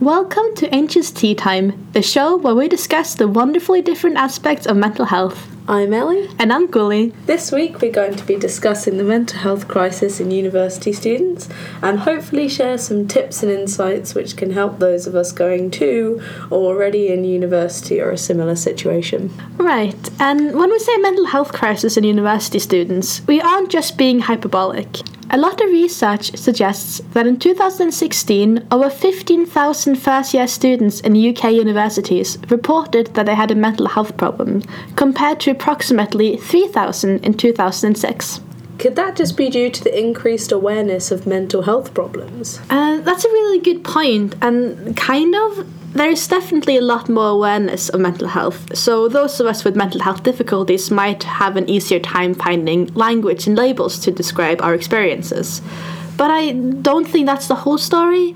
Welcome to Anxious Tea Time, the show where we discuss the wonderfully different aspects of mental health. I'm Ellie. And I'm Gully. This week we're going to be discussing the mental health crisis in university students and hopefully share some tips and insights which can help those of us going to or already in university or a similar situation. Right, and when we say mental health crisis in university students, we aren't just being hyperbolic. A lot of research suggests that in 2016, over 15,000 first year students in UK universities reported that they had a mental health problem, compared to approximately 3,000 in 2006. Could that just be due to the increased awareness of mental health problems? Uh, that's a really good point, and kind of there's definitely a lot more awareness of mental health. So, those of us with mental health difficulties might have an easier time finding language and labels to describe our experiences. But I don't think that's the whole story.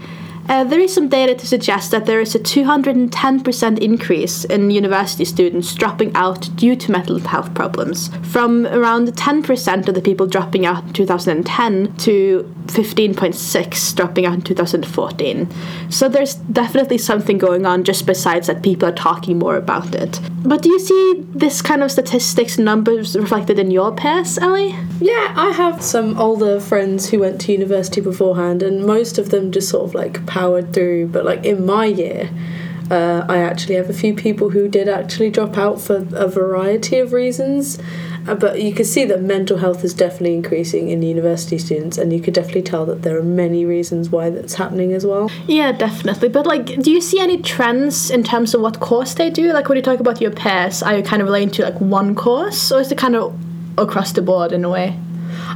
Uh, there is some data to suggest that there is a 210% increase in university students dropping out due to mental health problems, from around 10% of the people dropping out in 2010 to 15.6 dropping out in 2014. So there's definitely something going on just besides that people are talking more about it. But do you see this kind of statistics numbers reflected in your peers, Ellie? Yeah, I have some older friends who went to university beforehand, and most of them just sort of like powered through. But like in my year, uh, I actually have a few people who did actually drop out for a variety of reasons. Uh, but you can see that mental health is definitely increasing in university students, and you could definitely tell that there are many reasons why that's happening as well. Yeah, definitely. But like, do you see any trends in terms of what course they do? Like, when you talk about your peers, are you kind of relating to like one course, or is it kind of across the board in a way?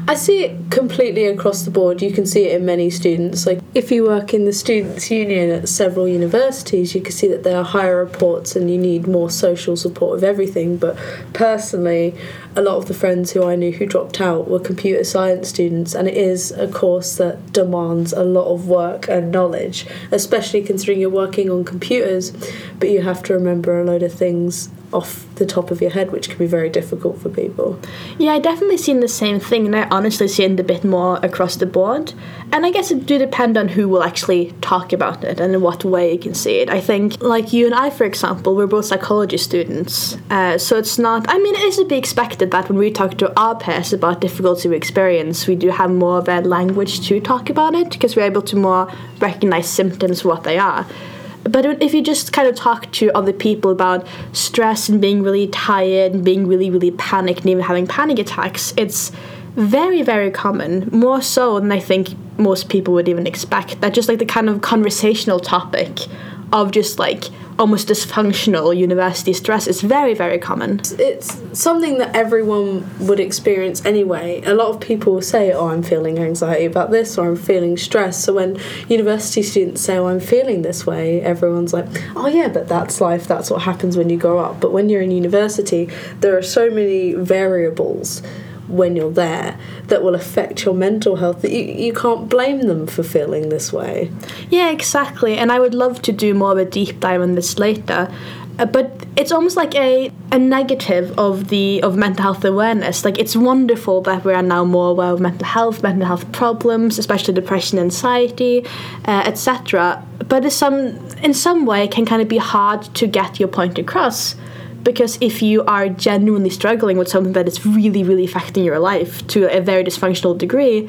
I see it completely across the board. You can see it in many students. Like if you work in the students' union at several universities, you can see that there are higher reports and you need more social support of everything. But personally, a lot of the friends who I knew who dropped out were computer science students, and it is a course that demands a lot of work and knowledge, especially considering you're working on computers, but you have to remember a load of things off the top of your head, which can be very difficult for people. Yeah, I definitely seen the same thing, and I honestly seen a bit more across the board. And I guess it do depend on who will actually talk about it and in what way you can see it. I think, like you and I, for example, we're both psychology students, uh, so it's not. I mean, it is to be expected that when we talk to our peers about difficulty we experience, we do have more of a language to talk about it because we're able to more recognize symptoms what they are but if you just kind of talk to other people about stress and being really tired and being really really panicked and even having panic attacks it's very very common more so than i think most people would even expect. That just like the kind of conversational topic of just like almost dysfunctional university stress. Is very very common. It's something that everyone would experience anyway. A lot of people say oh i'm feeling anxiety about this or i'm feeling stress. So when university students say oh i'm feeling this way everyone's like oh yeah but that's life. That's what happens when you grow up. But when you're in university there are so many variables when you're there that will affect your mental health that you, you can't blame them for feeling this way. Yeah exactly. And i would love to do more of a deep dive on this later. Uh, but it's almost like a, a negative of the of mental health awareness. Like it's wonderful that we are now more aware of mental health mental health problems especially depression anxiety uh, etc but some in some way it can kind of be hard to get your point across because if you are genuinely struggling with something that is really really affecting your life to a very dysfunctional degree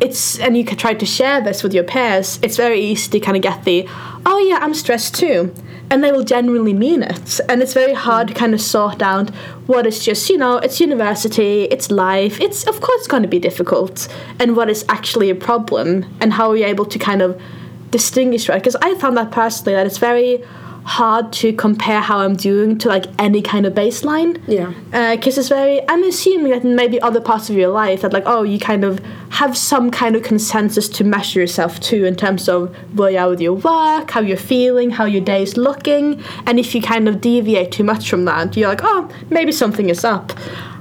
it's and you can try to share this with your peers it's very easy to kind of get the oh yeah i'm stressed too. And they will genuinely mean it. And it's very hard to kind of sort out what is just you know it's university it's life it's of course going to be difficult. And what is actually a problem and how are you able to kind of distinguish right? Because i found that personally that it's very hard to compare how I'm doing to like any kind of baseline. Yeah. Because uh, it's very. I'm assuming that maybe other parts of your life that like oh you kind of have some kind of consensus to measure yourself to in terms of where you are with your work, how you're feeling, how your day is looking, and if you kind of deviate too much from that, you're like oh maybe something is up.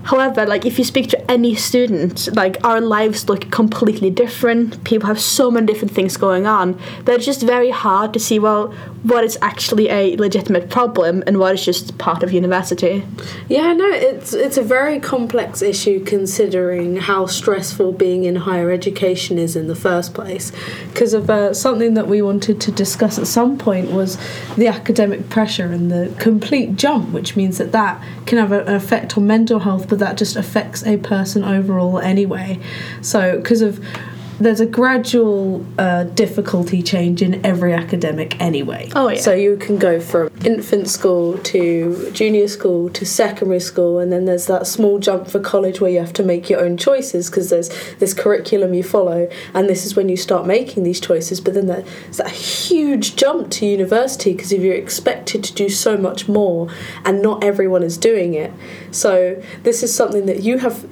However, like if you speak to any student, like our lives look completely different. People have so many different things going on it's just very hard to see well what is actually a legitimate problem and what is just part of university. Yeah, no, it's it's a very complex issue considering how stressful being in higher education is in the first place. Because of uh, something that we wanted to discuss at some point was the academic pressure and the complete jump, which means that that can have an effect on mental health, but that just affects a person overall anyway. So, because of there's a gradual uh, difficulty change in every academic anyway. Oh, yeah. So you can go from infant school to junior school to secondary school, and then there's that small jump for college where you have to make your own choices because there's this curriculum you follow, and this is when you start making these choices. But then there's that huge jump to university because if you're expected to do so much more, and not everyone is doing it. So this is something that you have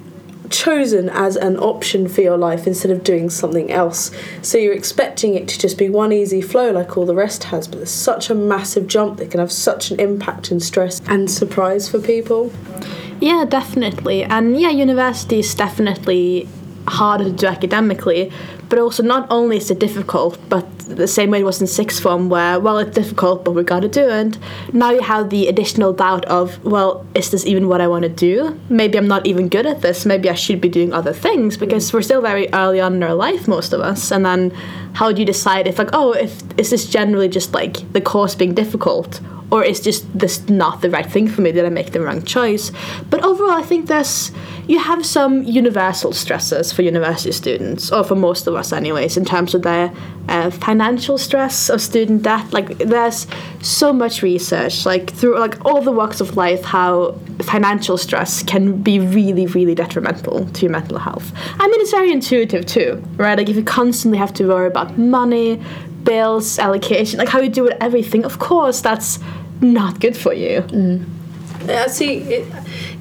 chosen as an option for your life instead of doing something else. So you're expecting it to just be one easy flow like all the rest has, but there's such a massive jump that can have such an impact and stress and surprise for people. Yeah, definitely. And yeah, university is definitely harder to do academically, but also not only is it difficult, but the same way it was in sixth form, where well, it's difficult, but we got to do it. Now you have the additional doubt of, well, is this even what I want to do? Maybe I'm not even good at this. Maybe I should be doing other things because we're still very early on in our life, most of us. And then, how do you decide if like, oh, if is this generally just like the course being difficult, or is just this not the right thing for me? Did I make the wrong choice? But overall, I think there's you have some universal stresses for university students, or for most of us, anyways, in terms of their uh, financial stress of student debt. Like there's so much research, like through like all the walks of life, how financial stress can be really, really detrimental to your mental health. I mean, it's very intuitive too, right? Like if you constantly have to worry about money, bills, allocation, like how you do with everything, of course, that's not good for you. Mm. Yeah, see, it,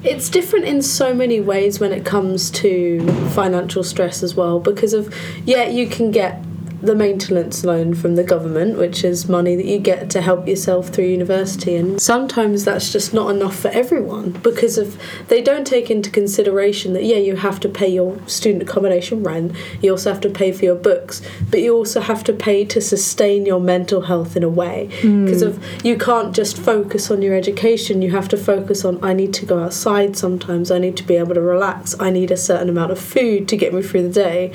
it's different in so many ways when it comes to financial stress as well. Because of, yeah, you can get the maintenance loan from the government, which is money that you get to help yourself through university, and sometimes that's just not enough for everyone because of they don't take into consideration that yeah, you have to pay your student accommodation rent, you also have to pay for your books, but you also have to pay to sustain your mental health in a way. Hmm. Because of you can't just focus on your education, you have to focus on I need to go outside sometimes, I need to be able to relax, I need a certain amount of food to get me through the day,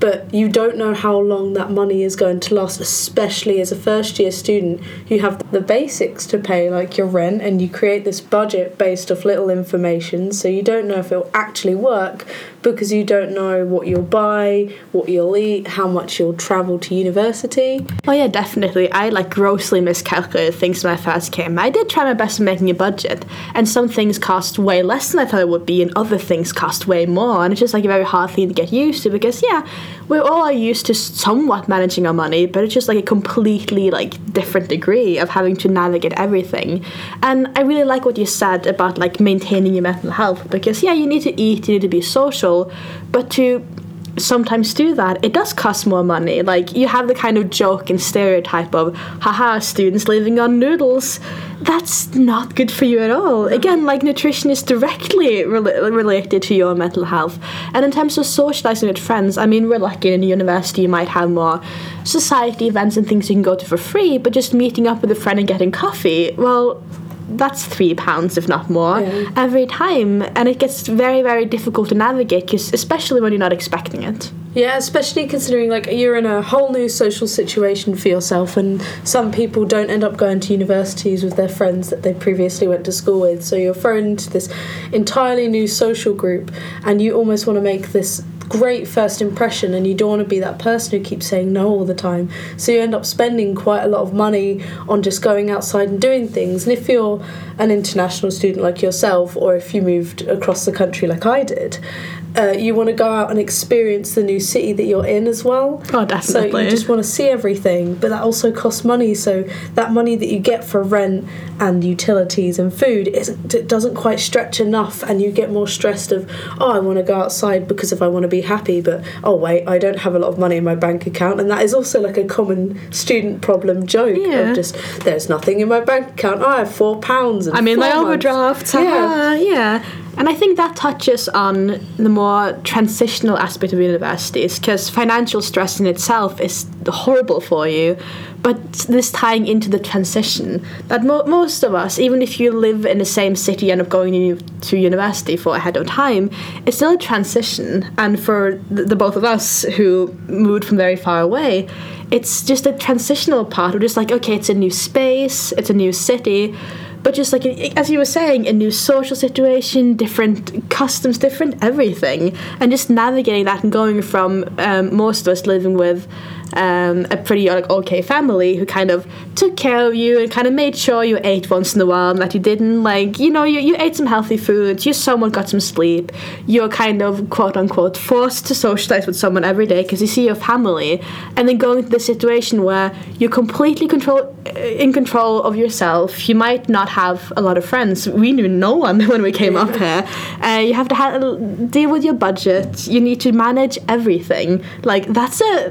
but you don't know how long that money is going to last, especially as a first year student. You have the basics to pay, like your rent, and you create this budget based off little information, so you don't know if it'll actually work because you don't know what you'll buy, what you'll eat, how much you'll travel to university. Oh yeah, definitely. I like grossly miscalculated things when I first came. I did try my best in making a budget, and some things cost way less than I thought it would be, and other things cost way more. And it's just like a very hard thing to get used to because yeah, we all are used to somewhat managing our money, but it's just like a completely like different degree of having to navigate everything. And I really like what you said about like maintaining your mental health because yeah, you need to eat, you need to be social, but to sometimes do that, it does cost more money. Like you have the kind of joke and stereotype of, haha, students living on noodles. That's not good for you at all. Again, like nutrition is directly rela- related to your mental health. And in terms of socializing with friends, I mean, we're lucky in the university, you might have more society events and things you can go to for free, but just meeting up with a friend and getting coffee, well, that's three pounds, if not more, Yeah. every time, and it gets very, very difficult to navigate, 'cause- especially when you're not expecting it. Yeah, especially considering like you're in a whole new social situation for yourself, and some people don't end up going to universities with their friends that they previously went to school with. So you're thrown into this entirely new social group, and you almost want to make this great first impression, and you don't want to be that person who keeps saying no all the time. So you end up spending quite a lot of money on just going outside and doing things. And if you're an international student like yourself, or if you moved across the country like I did, uh, you want to go out and experience the new city that you're in as well. Oh, definitely. So you just want to see everything, but that also costs money. So that money that you get for rent and utilities and food isn't it doesn't quite stretch enough, and you get more stressed of oh I want to go outside because if I want to be happy, but oh wait I don't have a lot of money in my bank account, and that is also like a common student problem joke Yeah. of just there's nothing in my bank account. Oh, I have four pounds. I mean, my overdraft. Yeah, yeah. And I think that touches on the more transitional aspect of universities because financial stress in itself is horrible for you. But this tying into the transition that mo- most of us, even if you live in the same city and of going to university for ahead of time, it's still a transition. And for the, the both of us who moved from very far away, it's just a transitional part of just like okay, it's a new space, it's a new city but just like as you were saying a new social situation different customs different everything. And just navigating that and going from um, most of us living with um, a pretty like okay family who kind of took care of you and kind of made sure you ate once in a while and that you didn't like you know you, you ate some healthy foods you somewhat got some sleep. You're kind of quote unquote forced to socialize with someone every day because you see your family. And then going to the situation where you're completely control in control of yourself. You might not have a lot of friends. We knew no one when we came up here. Uh, you have to have, deal with your budget. You need to manage everything. Like that's a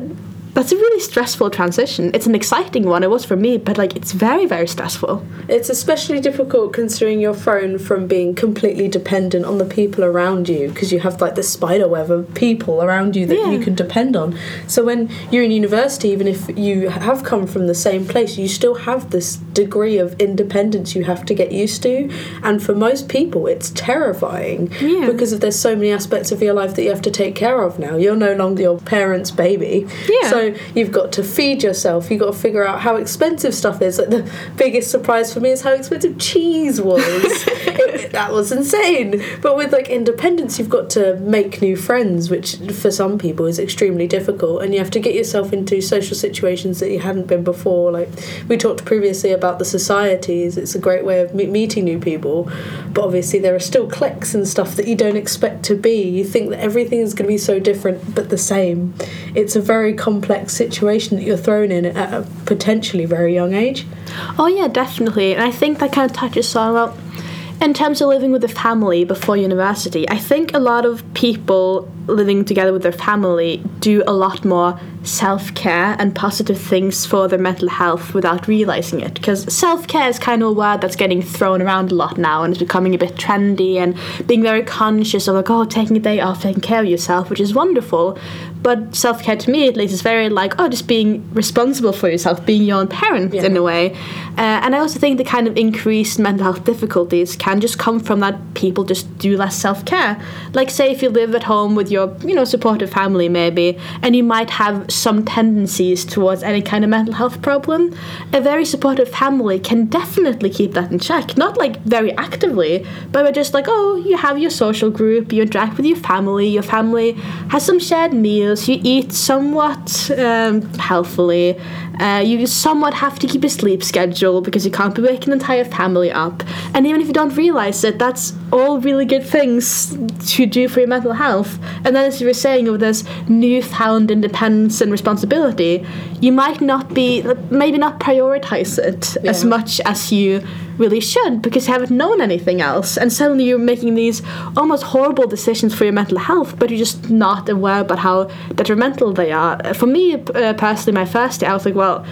that's a really stressful transition. It's an exciting one. It was for me, but like it's very very stressful. It's especially difficult considering your phone from being completely dependent on the people around you because you have like the spider web of people around you that yeah. you can depend on. So when you're in university, even if you have come from the same place, you still have this degree of independence you have to get used to. And for most people, it's terrifying yeah. because of there's so many aspects of your life that you have to take care of now. You're no longer your parents' baby. Yeah. So you've got to feed yourself. You've got to figure out how expensive stuff is. Like the biggest surprise for me is how expensive cheese was. it, that was insane. But with like independence, you've got to make new friends, which for some people is extremely difficult. And you have to get yourself into social situations that you hadn't been before. Like we talked previously about the societies. It's a great way of me- meeting new people. But obviously, there are still cliques and stuff that you don't expect to be. You think that everything is going to be so different but the same. It's a very complex complex situation that you're thrown in at a potentially very young age. Oh yeah, definitely. And I think that kind of touches on well in terms of living with a family before university, I think a lot of people living together with their family do a lot more self care and positive things for their mental health without realizing it. Because self care is kind of a word that's getting thrown around a lot now and it's becoming a bit trendy and being very conscious of, like, oh, taking a day off, taking care of yourself, which is wonderful. But self care to me, at least, is very like, oh, just being responsible for yourself, being your own parent yeah. in a way. Uh, and I also think the kind of increased mental health difficulties can just come from that people just do less self care. Like, say, if you live at home with your, you know, supportive family, maybe, and you might have some tendencies towards any kind of mental health problem, a very supportive family can definitely keep that in check. Not like very actively, but we're just like, oh, you have your social group, you interact with your family, your family has some shared meals meals, you eat somewhat um, healthily, uh, you somewhat have to keep a sleep schedule because you can't be waking the entire family up. And even if you don't realize it, that's all really good things to do for your mental health. And then, as you were saying, with this newfound independence and responsibility, you might not be, maybe not prioritize it yeah. as much as you really should because you haven't known anything else. And suddenly you're making these almost horrible decisions for your mental health, but you're just not aware about how detrimental they are. For me uh, personally, my first day, I was like, well,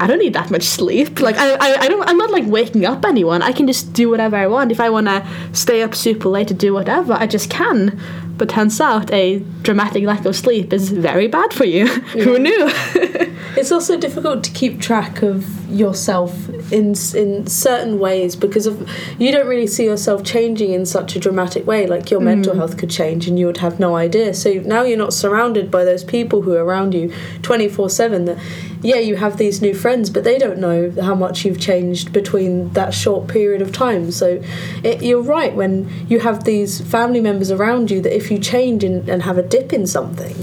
I don't need that much sleep. Like I, I, I don't I'm not like waking up anyone. I can just do whatever I want. If I wanna stay up super late to do whatever, I just can. But turns out a dramatic lack of sleep is very bad for you. Yeah. Who knew? it's also difficult to keep track of yourself in in certain ways because of you don't really see yourself changing in such a dramatic way like your mm. mental health could change and you would have no idea so now you're not surrounded by those people who are around you 24/7 that yeah you have these new friends but they don't know how much you've changed between that short period of time. So it, you're right when you have these family members around you that if you change and, and have a dip in something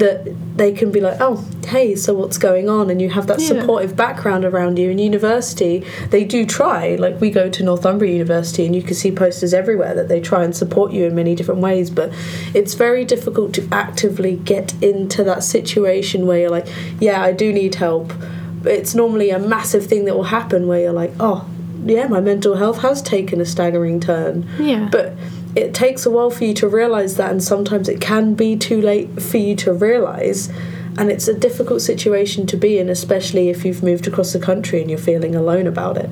that they can be like oh hey so what's going on? And you have that yeah. supportive background around you. In university they do try. Like we go to northumbria university and you can see posters everywhere that they try and support you in many different ways. But it's very difficult to actively get into that situation where you're like yeah i do need help. It's normally a massive thing that will happen where you're like oh yeah my mental health has taken a staggering turn. Yeah. But it takes a while for you to realize that and sometimes it can be too late for you to realize and it's a difficult situation to be in, especially if you've moved across the country and you're feeling alone about it.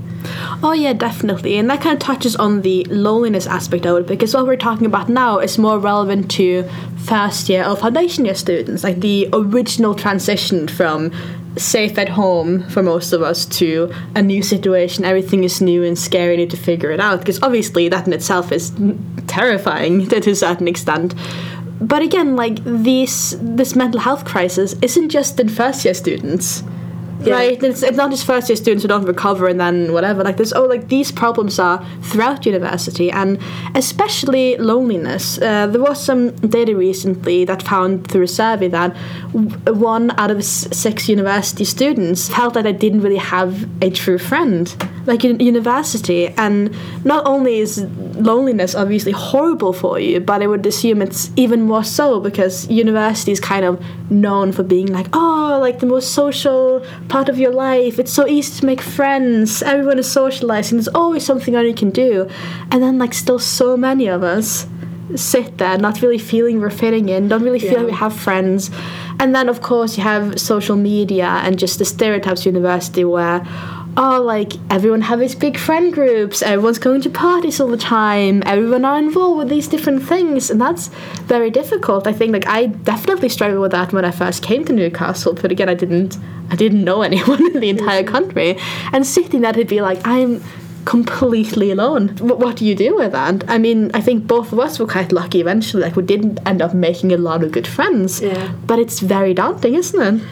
Oh yeah, definitely, and that kind of touches on the loneliness aspect of it because what we're talking about now is more relevant to first year or foundation year students, like the original transition from safe at home for most of us to a new situation. Everything is new and scary. You need to figure it out because obviously that in itself is terrifying to a certain extent. But again, like this this mental health crisis isn't just in first year students. Yeah. Right, it's, it's not just first year students who don't recover and then whatever. Like this, oh, like these problems are throughout university, and especially loneliness. Uh, there was some data recently that found through a survey that one out of six university students felt that they didn't really have a true friend, like in university. And not only is loneliness obviously horrible for you, but I would assume it's even more so because university is kind of known for being like, oh, like the most social part of your life. It's so easy to make friends. Everyone is socializing. There's always something on you can do. And then, like, still so many of us sit there not really feeling we're fitting in, don't really feel Yeah. like we have friends. And then, of course, you have social media and just the stereotypes university where, oh, like everyone have these big friend groups, everyone's going to parties all the time, everyone are involved with these different things, and that's very difficult. I think, like, I definitely struggled with that when I first came to Newcastle, but again, I didn't, I didn't know anyone in the entire mm. country, and sitting there, it'd be like, I'm completely alone. What, what do you do with that? I mean, I think both of us were quite lucky eventually. Like, we didn't end up making a lot of good friends. Yeah. But it's very daunting, isn't it?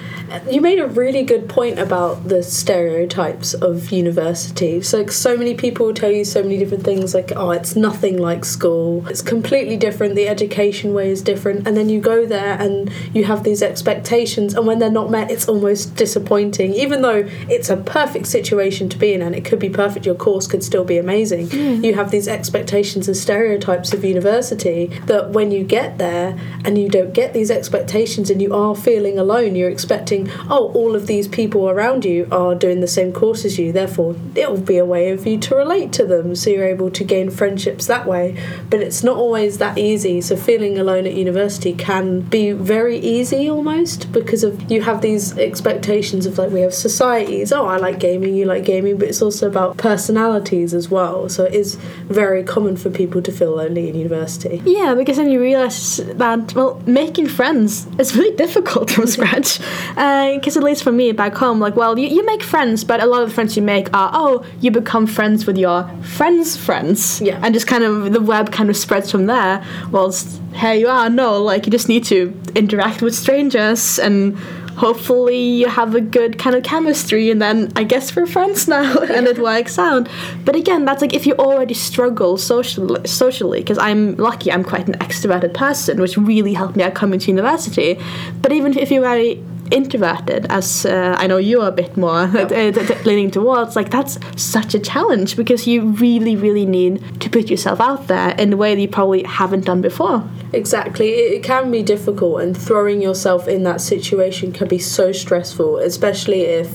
You made a really good point about the stereotypes of university. So, like, so many people tell you so many different things, like, oh, it's nothing like school. It's completely different. The education way is different. And then you go there and you have these expectations, and when they're not met, it's almost disappointing. Even though it's a perfect situation to be in and it could be perfect, your course could still be amazing. Hmm. You have these expectations and stereotypes of university that when you get there and you don't get these expectations and you are feeling alone, you're expecting, oh, all of these people around you are doing the same course as you, therefore it will be a way of you to relate to them, so you're able to gain friendships that way. But it's not always that easy. So feeling alone at university can be very easy almost because of you have these expectations of like we have societies. Oh, I like gaming, you like gaming, but it's also about personalities as well. So it is very common for people to feel lonely in university. Yeah, because then you realize that, well, making friends is really difficult from scratch. Uh, because at least for me back home, like, well, you, you make friends, but a lot of the friends you make are, oh, you become friends with your friends' friends. Yeah. And just kind of, the web kind of spreads from there. Whilst here you are, no, like, you just need to interact with strangers and hopefully you have a good kind of chemistry and then I guess we're friends now and it works out. But again, that's like if you already struggle socially, socially because I'm lucky, I'm quite an extroverted person, which really helped me out coming to university. But even if you're very introverted, as uh, I know you are a bit more uh, t- t- leaning towards, like that's such a challenge because you really, really need to put yourself out there in a way that you probably haven't done before. Exactly. It can be difficult, and throwing yourself in that situation can be so stressful, especially if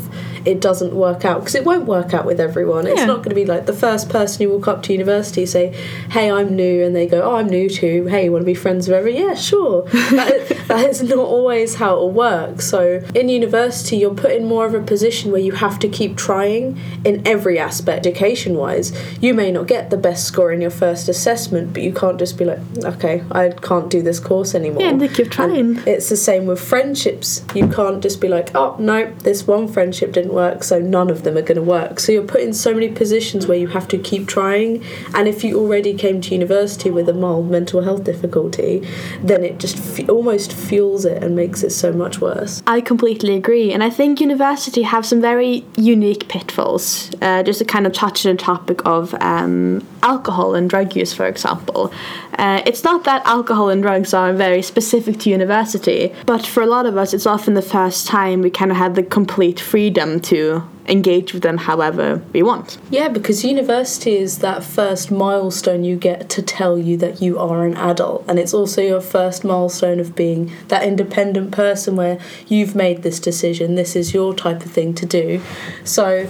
it doesn't work out. Because it won't work out with everyone. It's not going to be like the first person you walk up to university say, "Hey, I'm new," and they go, "Oh, I'm new too." Hey, you want to be friends with everyone? Yeah, sure. that, is, that is not always how it'll work. So in university, you're put in more of a position where you have to keep trying in every aspect, education-wise. You may not get the best score in your first assessment, but you can't just be like, "Okay, I can't do this course anymore." Yeah, and they keep trying. And it's the same with friendships. You can't just be like, oh, no, this one friendship didn't work, so none of them are going to work. So you're put in so many positions where you have to keep trying. And if you already came to university with a mild mental health difficulty, then it just f- almost fuels it and makes it so much worse. I completely agree, and I think university have some very unique pitfalls. Uh, just to kind of touch on the topic of um, alcohol and drug use, for example. Uh, it's not that alcohol and drugs are very specific to university, but for a lot of us, it's often the first time we kind of had the complete freedom to engage with them however we want. Yeah, because university is that first milestone you get to tell you that you are an adult. And it's also your first milestone of being that independent person where you've made this decision, this is your type of thing to do. So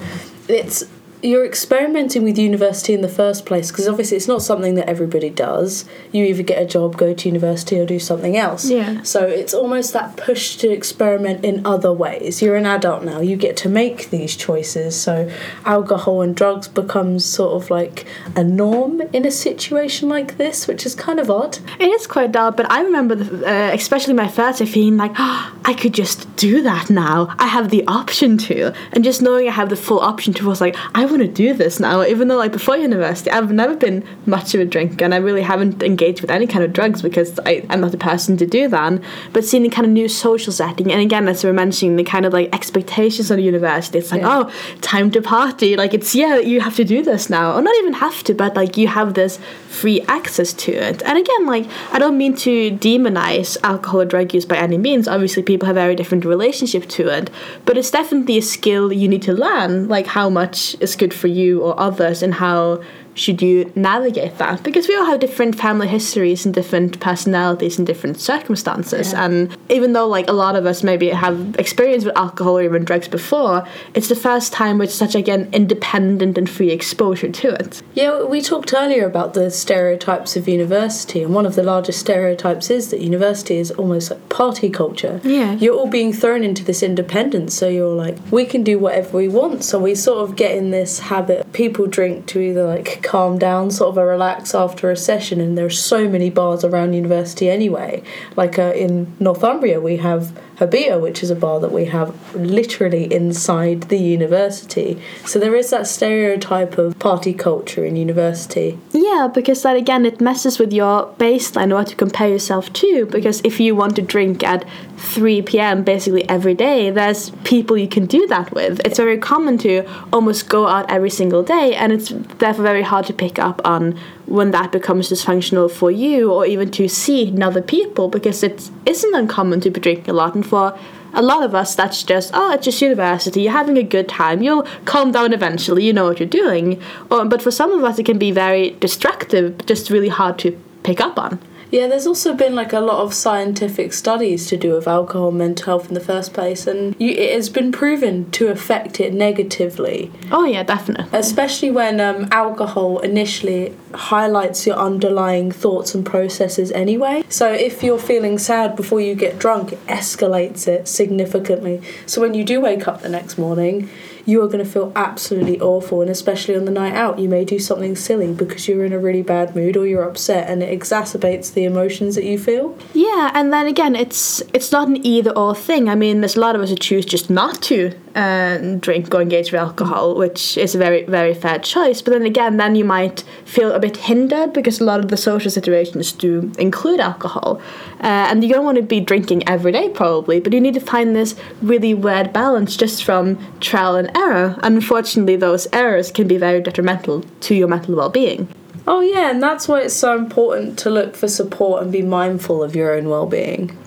it's you're experimenting with university in the first place because obviously it's not something that everybody does. You either get a job, go to university, or do something else. Yeah. So it's almost that push to experiment in other ways. You're an adult now. You get to make these choices. So alcohol and drugs becomes sort of like a norm in a situation like this, which is kind of odd. It is quite dull, but I remember, the, uh, especially my first year, feeling like oh, I could just do that now. I have the option to, and just knowing I have the full option to was like I want to do this now. Even though like before university, I've never been much of a drinker, and I really haven't engaged with any kind of drugs because I, I'm not the person to do that. But seeing the kind of new social setting, and again, as we were mentioning, the kind of like expectations of the university, it's like Yeah. oh, time to party. Like it's yeah, you have to do this now, or not even have to, but like you have this free access to it. And again, like I don't mean to demonize alcohol or drug use by any means. Obviously, people have very different relationship to it, but it's definitely a skill you need to learn, like how much is good for you or others, and how should you navigate that because we all have different family histories and different personalities and different circumstances Yeah. and even though like a lot of us maybe have experience with alcohol or even drugs before it's the first time with such again independent and free exposure to it Yeah, we talked earlier about the stereotypes of university, and one of the largest stereotypes is that university is almost like party culture. Yeah. You're all being thrown into this independence, so you're like, we can do whatever we want. So we sort of get in this habit. People drink to either like calm down, sort of a relax after a session, and there are so many bars around university anyway. Like uh, in Northumbria, we have Habita, which is a bar that we have literally inside the university. So there is that stereotype of party culture in university. Yeah, because that again, it messes with your baseline, or what to compare yourself to. Because if you want to drink at 3 p.m. basically every day, there's people you can do that with. It's very common to almost go out every single day, and it's therefore very hard to pick up on when that becomes dysfunctional for you, or even to see other people, because it isn't uncommon to be drinking a lot, and for a lot of us, that's just, oh, it's just university, you're having a good time, you'll calm down eventually, you know what you're doing. But for some of us, it can be very destructive, just really hard to pick up on. Yeah, there's also been like a lot of scientific studies to do with alcohol and mental health in the first place, and you, it has been proven to affect it negatively, Oh, yeah, definitely. especially when um, alcohol initially highlights your underlying thoughts and processes anyway. So if you're feeling sad before you get drunk, it escalates it significantly. So when you do wake up the next morning, you are going to feel absolutely awful, and especially on the night out, you may do something silly because you're in a really bad mood or you're upset, and it exacerbates the emotions that you feel. Yeah, and then again, it's it's not an either or thing. I mean, there's a lot of us who choose just not to uh, drink or engage with alcohol, which is a very very fair choice. But then again, then you might feel a bit hindered because a lot of the social situations do include alcohol, uh, and you don't want to be drinking every day probably. But you need to find this really weird balance just from trial and error. Unfortunately, those errors can be very detrimental to your mental well-being. Oh, yeah, and that's why it's so important to look for support and be mindful of your own well being.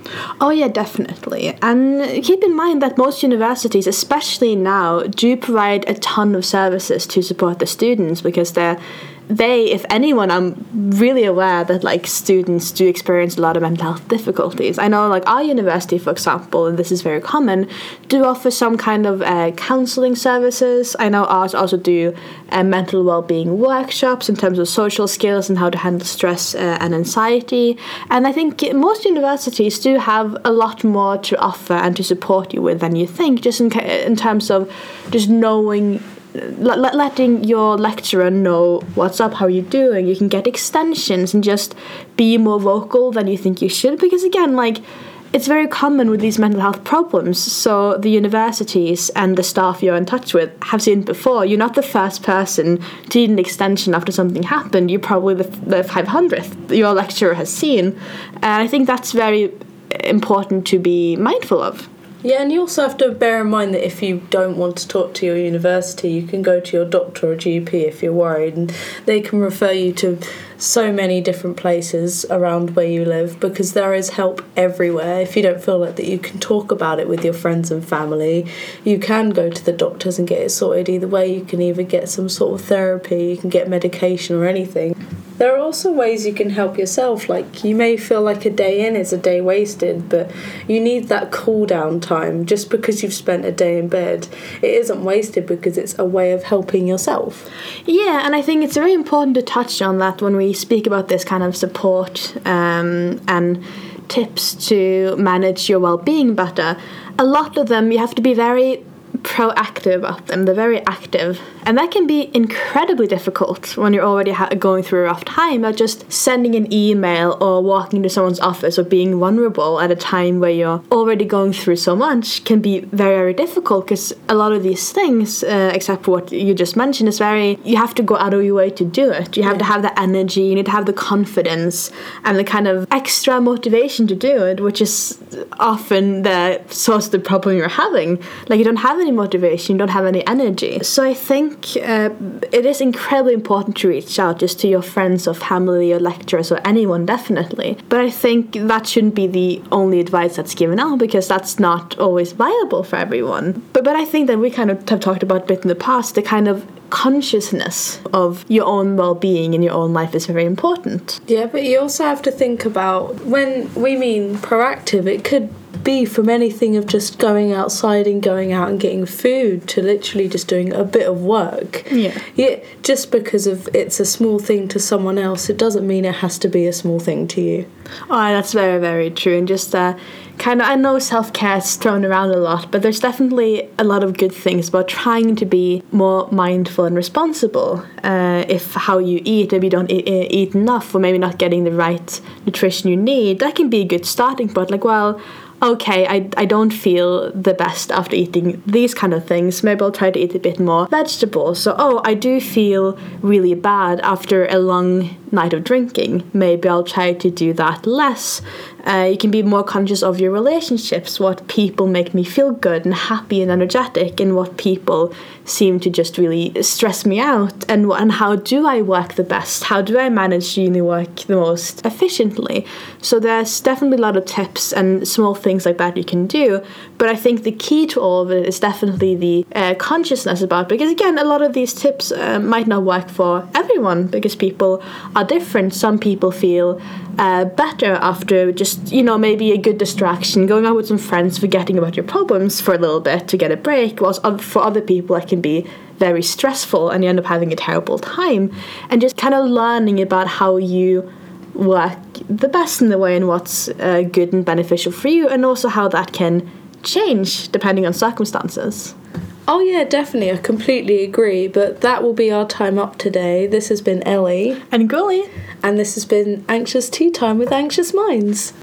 Oh, yeah, definitely. And keep in mind that most universities, especially now, do provide a ton of services to support the students because they're they, if anyone, I'm really aware that like students do experience a lot of mental health difficulties. I know, like our university, for example, and this is very common, do offer some kind of uh, counseling services. I know ours also do uh, mental well-being workshops in terms of social skills and how to handle stress uh, and anxiety. And I think most universities do have a lot more to offer and to support you with than you think, just in, ca- in terms of just knowing letting your lecturer know what's up, how you're doing. You can get extensions and just be more vocal than you think you should. Because again, like it's very common with these mental health problems. So the universities and the staff you're in touch with have seen it before. You're not the first person to need an extension after something happened. You're probably the, the 500th your lecturer has seen. And I think that's very important to be mindful of. Yeah, and you also have to bear in mind that if you don't want to talk to your university, you can go to your doctor or GP if you're worried, and they can refer you to so many different places around where you live because there is help everywhere. If you don't feel like that you can talk about it with your friends and family, you can go to the doctors and get it sorted. Either way, you can either get some sort of therapy, you can get medication or anything. There are also ways you can help yourself. Like you may feel like a day in is a day wasted, but you need that cool down time. Just because you've spent a day in bed, it isn't wasted because it's a way of helping yourself. Yeah, and I think it's very important to touch on that when we speak about this kind of support um, and tips to manage your well-being better. A lot of them you have to be very proactive about them. They're very active, and that can be incredibly difficult when you're already ha- going through a rough time. But just sending an email or walking to someone's office or being vulnerable at a time where you're already going through so much can be very very difficult because a lot of these things, uh, except for what you just mentioned, is very you have to go out of your way to do it. You have to have the energy, you need to have the confidence and the kind of extra motivation to do it, which is often the source of the problem you're having. Like you don't have any motivation, you don't have any energy. So I think uh, it is incredibly important to reach out just to your friends or family or lecturers or anyone, definitely. But I think that shouldn't be the only advice that's given out because that's not always viable for everyone. But but I think that we kind of have talked about a bit in the past the kind of consciousness of your own well-being in your own life is very important. Yeah, but you also have to think about when we mean proactive, it could be from anything of just going outside and going out and getting food to literally just doing a bit of work. Yeah. Yeah, just because of it's a small thing to someone else, it doesn't mean it has to be a small thing to you. Oh, that's very, very true. And just uh, kind of, I know self care is thrown around a lot, but there's definitely a lot of good things about trying to be more mindful and responsible. Uh, if how you eat, if you don't eat, eat enough, or maybe not getting the right nutrition you need, that can be a good starting point. Like, well, okay, I, I don't feel the best after eating these kind of things. Maybe I'll try to eat a bit more vegetables. So, oh, I do feel really bad after a long night of drinking. Maybe I'll try to do that less. Uh, you can be more conscious of your relationships, what people make me feel good and happy and energetic, and what people seem to just really stress me out. And, and how do I work the best? How do I manage uni work the most efficiently? So there's definitely a lot of tips and small things like that you can do. But I think the key to all of it is definitely the uh, consciousness about because again, a lot of these tips uh, might not work for everyone because people are different. Some people feel uh, better after just you know maybe a good distraction, going out with some friends, forgetting about your problems for a little bit to get a break. Whilst for other people, it can be very stressful and you end up having a terrible time. And just kind of learning about how you work the best in the way and what's uh, good and beneficial for you, and also how that can change depending on circumstances. Oh, yeah, definitely. I completely agree. But that will be our time up today. This has been Ellie. And Gully. And this has been Anxious Tea Time with Anxious Minds.